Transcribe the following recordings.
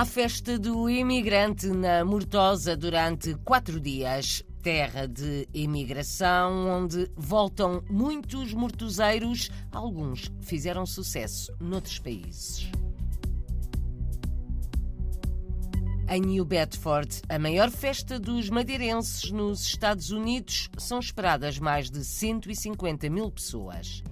À festa do imigrante na Mortosa durante quatro dias. Terra de imigração, onde voltam muitos mortoseiros, alguns fizeram sucesso noutros países. Em New Bedford, a maior festa dos madeirenses nos Estados Unidos, são esperadas mais de 150 mil pessoas.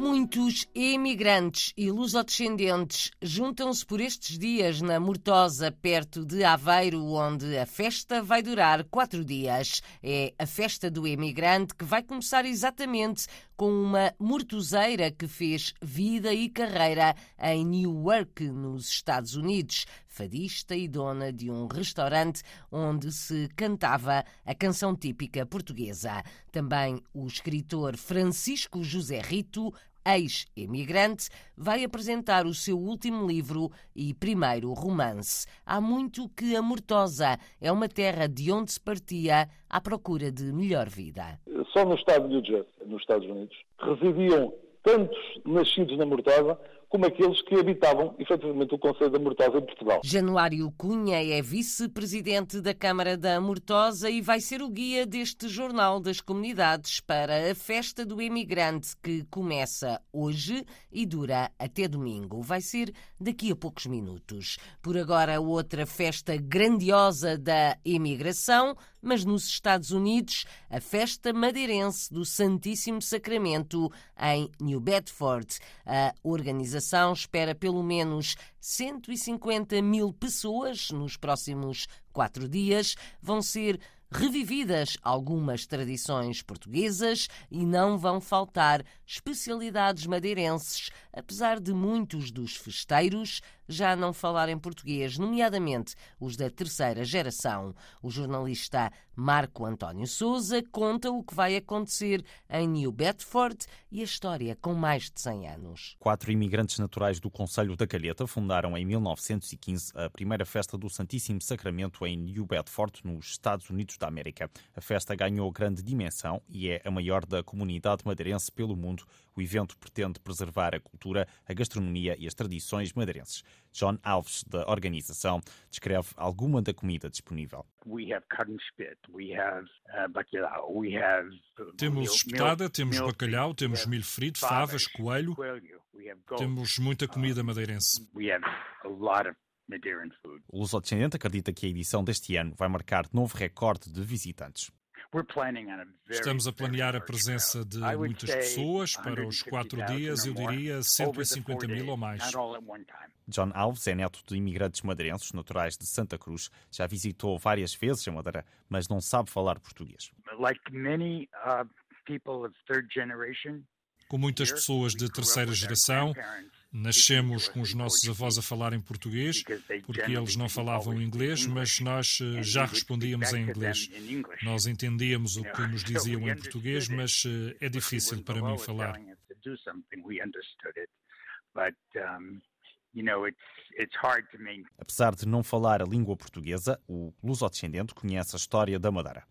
Muitos imigrantes e lusodescendentes juntam-se por estes dias na Mortosa, perto de Aveiro, onde a festa vai durar quatro dias. É a festa do imigrante que vai começar exatamente com uma mortoseira que fez vida e carreira em Newark, nos Estados Unidos fadista e dona de um restaurante onde se cantava a canção típica portuguesa. Também o escritor Francisco José Rito ex-imigrante, vai apresentar o seu último livro e primeiro romance. Há muito que a Mortosa é uma terra de onde se partia à procura de melhor vida. Só no estado de New Jersey, nos Estados Unidos, residiam tantos nascidos na Mortosa como aqueles que habitavam efetivamente o Conselho da Mortosa em Portugal. Januário Cunha é vice-presidente da Câmara da Mortosa e vai ser o guia deste Jornal das Comunidades para a Festa do Imigrante que começa hoje e dura até domingo. Vai ser daqui a poucos minutos. Por agora, outra festa grandiosa da imigração, mas nos Estados Unidos, a festa madeirense do Santíssimo Sacramento em New Bedford. A organização espera pelo menos 150 mil pessoas nos próximos quatro dias. Vão ser revividas algumas tradições portuguesas e não vão faltar especialidades madeirenses, apesar de muitos dos festeiros já não falarem português, nomeadamente os da terceira geração. O jornalista Marco António Souza conta o que vai acontecer em New Bedford e a história com mais de 100 anos. Quatro imigrantes naturais do Conselho da Calheta fundaram em 1915 a primeira festa do Santíssimo Sacramento em New Bedford, nos Estados Unidos da América. A festa ganhou grande dimensão e é a maior da comunidade madeirense pelo mundo. O evento pretende preservar a cultura, a gastronomia e as tradições madeirenses. John Alves, da organização, descreve alguma da comida disponível. Uh, temos espetada, temos bacalhau, temos milho frito, favas, coelho. Temos muita comida madeirense. O luso-descendente acredita que a edição deste ano vai marcar novo recorde de visitantes. Estamos a planear a presença de muitas pessoas para os quatro dias, eu diria 150 mil ou mais. John Alves é neto de imigrantes madeirenses naturais de Santa Cruz. Já visitou várias vezes a Madeira, mas não sabe falar português. Uh, Com muitas pessoas de terceira geração, Nascemos com os nossos avós a falar em português, porque eles não falavam inglês, mas nós eh, já respondíamos em inglês. Nós entendíamos o que nos diziam em português, mas eh, é difícil para mim falar. Apesar de não falar a língua portuguesa, o luso-descendente conhece a história da Madeira.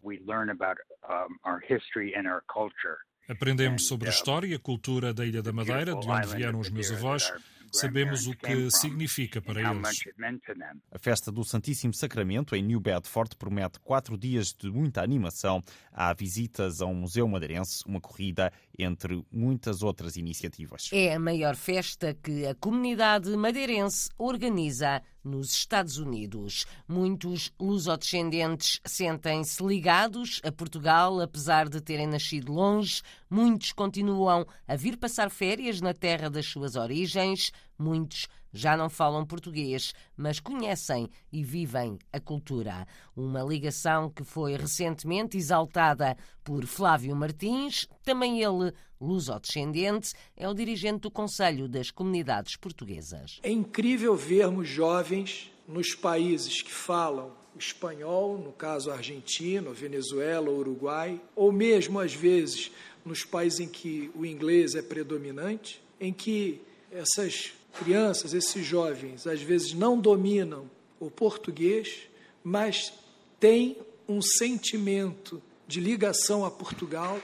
Aprendemos sobre a uh, história e a cultura da Ilha da Madeira, de onde vieram os meus avós, sabemos o que significa para eles. A festa do Santíssimo Sacramento em New Bedford promete quatro dias de muita animação. Há visitas a um museu madeirense, uma corrida, entre muitas outras iniciativas. É a maior festa que a comunidade madeirense organiza nos Estados Unidos. Muitos lusodescendentes sentem-se ligados a Portugal, apesar de terem nascido longe. Muitos continuam a vir passar férias na terra das suas origens. Muitos já não falam português, mas conhecem e vivem a cultura. Uma ligação que foi recentemente exaltada por Flávio Martins, também ele luso-descendente, é o dirigente do Conselho das Comunidades Portuguesas. É incrível vermos jovens nos países que falam espanhol, no caso argentino, Venezuela, Uruguai, ou mesmo às vezes nos países em que o inglês é predominante, em que essas crianças, esses jovens, às vezes não dominam o português, mas têm um sentimento de ligação a Portugal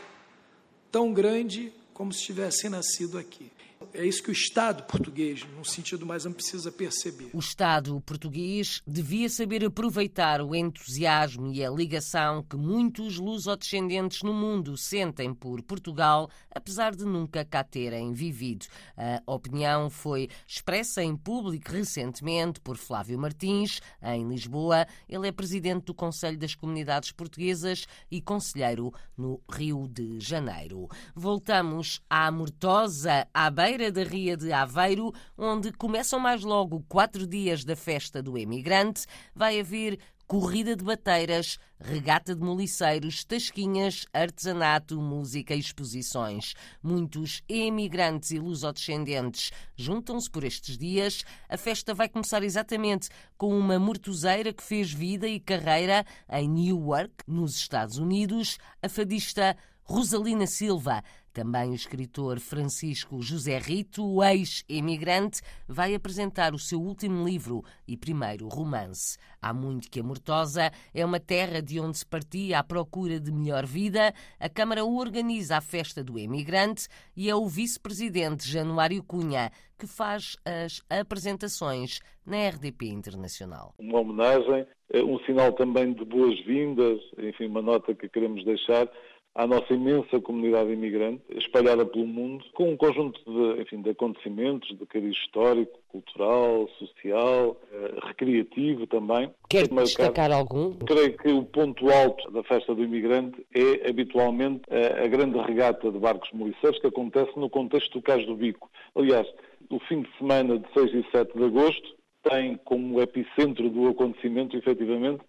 tão grande como se tivessem nascido aqui. É isso que o Estado português, num sentido mais amplo, precisa perceber. O Estado português devia saber aproveitar o entusiasmo e a ligação que muitos lusodescendentes no mundo sentem por Portugal, apesar de nunca cá terem vivido. A opinião foi expressa em público recentemente por Flávio Martins, em Lisboa. Ele é presidente do Conselho das Comunidades Portuguesas e conselheiro no Rio de Janeiro. Voltamos à Mortosa, à beira da Ria de Aveiro, onde começam mais logo quatro dias da festa do emigrante, vai haver corrida de bateiras, regata de moliceiros, tasquinhas, artesanato, música e exposições. Muitos emigrantes e lusodescendentes juntam-se por estes dias. A festa vai começar exatamente com uma mortuzeira que fez vida e carreira em Newark, nos Estados Unidos, a fadista Rosalina Silva. Também o escritor Francisco José Rito, ex-emigrante, vai apresentar o seu último livro e primeiro romance. Há muito que a Mortosa é uma terra de onde se partia à procura de melhor vida. A Câmara organiza a festa do emigrante e é o vice-presidente Januário Cunha que faz as apresentações na RDP Internacional. Uma homenagem, eh, um sinal também de boas-vindas, enfim, uma nota que queremos deixar à nossa imensa comunidade imigrante, espalhada pelo mundo, com um conjunto de, enfim, de acontecimentos de cariz histórico, cultural, social, eh, recreativo também. Quer destacar algum? Creio que o ponto alto da festa do imigrante é habitualmente a, a grande regata de barcos moliceiros que acontece no contexto do Cais do Bico. Aliás, o fim de semana de 6 e 7 de agosto tem como epicentro do acontecimento, efetivamente,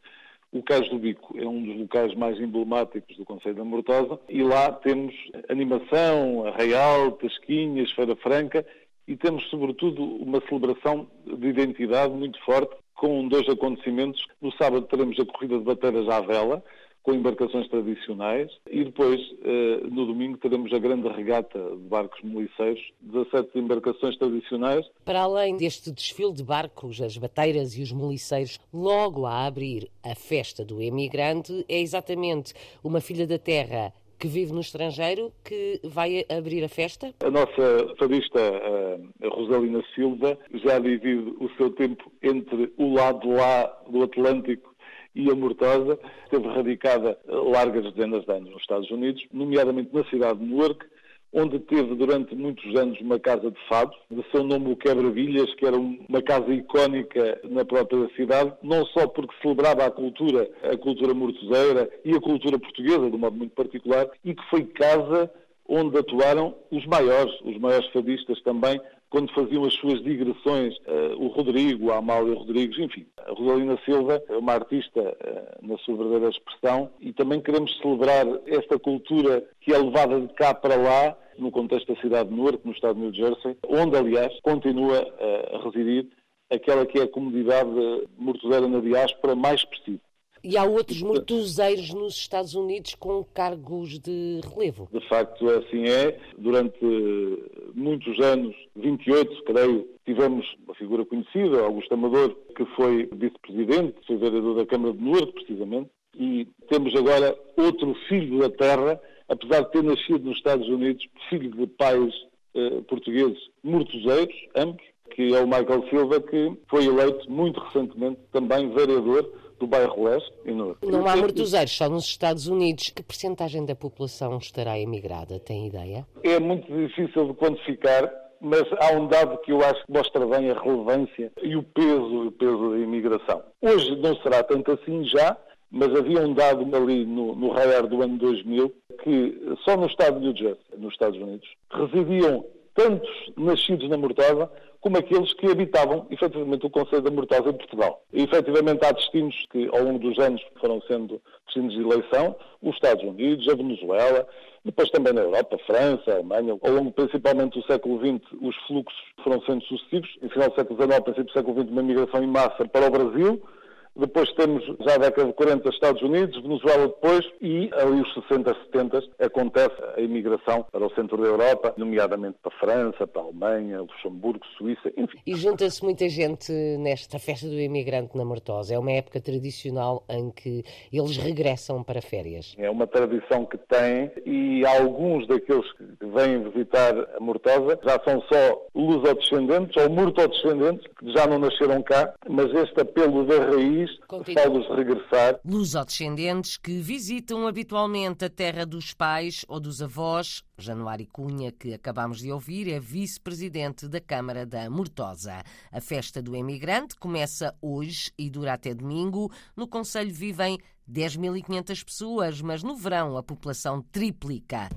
o Cais do Bico é um dos locais mais emblemáticos do Conselho da Mortosa e lá temos animação, arraial, tasquinhas, feira franca e temos, sobretudo, uma celebração de identidade muito forte com dois acontecimentos. No sábado teremos a corrida de bateiras à vela, com embarcações tradicionais e depois, eh, no domingo, teremos a grande regata de barcos moliceiros, 17 embarcações tradicionais. Para além deste desfile de barcos, as bateiras e os moliceiros, logo a abrir a festa do emigrante, é exatamente uma filha da terra que vive no estrangeiro que vai abrir a festa? A nossa fadista, a Rosalina Silva, já divide o seu tempo entre o lado lá do Atlântico e a Mortosa esteve radicada largas dezenas de anos nos Estados Unidos, nomeadamente na cidade de Newark, onde teve durante muitos anos uma casa de fado, de seu nome o Quebra-Vilhas, que era uma casa icónica na própria cidade, não só porque celebrava a cultura, a cultura mortoseira e a cultura portuguesa, de um modo muito particular, e que foi casa onde atuaram os maiores, os maiores fadistas também, quando faziam as suas digressões, uh, o Rodrigo, a Amália Rodrigues, enfim. A Rosalina Silva é uma artista uh, na sua verdadeira expressão e também queremos celebrar esta cultura que é levada de cá para lá, no contexto da cidade de Newark, no estado de New Jersey, onde, aliás, continua uh, a residir aquela que é a comunidade mortuzeira na diáspora mais expressiva. E há outros mortuzeiros nos Estados Unidos com cargos de relevo. De facto, assim é. Durante muitos anos, 28, creio, tivemos uma figura conhecida, Augusto Amador, que foi vice-presidente, foi vereador da Câmara de Norte, precisamente, e temos agora outro filho da terra, apesar de ter nascido nos Estados Unidos, filho de pais eh, portugueses mortuzeiros, ambos, que é o Michael Silva, que foi eleito muito recentemente também vereador do bairro Leste e Norte. Não há mortuzeiros só nos Estados Unidos. Que percentagem da população estará emigrada? Tem ideia? É muito difícil de quantificar, mas há um dado que eu acho que mostra bem a relevância e o peso, o peso da imigração. Hoje não será tanto assim já, mas havia um dado ali no, no raiar do ano 2000 que só no estado de New Jersey, nos Estados Unidos, residiam tantos nascidos na Mortosa como aqueles que habitavam efetivamente o Conselho da Mortosa em Portugal. E efetivamente há destinos que ao longo dos anos foram sendo destinos de eleição, os Estados Unidos, a Venezuela, depois também na Europa, França, Alemanha. Ao longo principalmente do século XX, os fluxos foram sendo sucessivos. No final do século XIX, princípio do século XX, uma migração em massa para o Brasil, depois temos já a década de 40 Estados Unidos, Venezuela depois e ali os 60, 70 acontece a imigração para o centro da Europa, nomeadamente para a França, para a Alemanha, Luxemburgo, Suíça, enfim. E junta-se muita gente nesta festa do imigrante na Mortosa. É uma época tradicional em que eles regressam para férias. É uma tradição que tem e alguns daqueles que vêm visitar a Mortosa já são só lusodescendentes ou murtodescendentes, que já não nasceram cá, mas este apelo da raiz faz-los regressar. Lusodescendentes que visitam habitualmente a terra dos pais ou dos avós. Januário Cunha, que acabamos de ouvir, é vice-presidente da Câmara da Mortosa. A festa do emigrante começa hoje e dura até domingo. No Conselho vivem 10.500 pessoas, mas no verão a população triplica.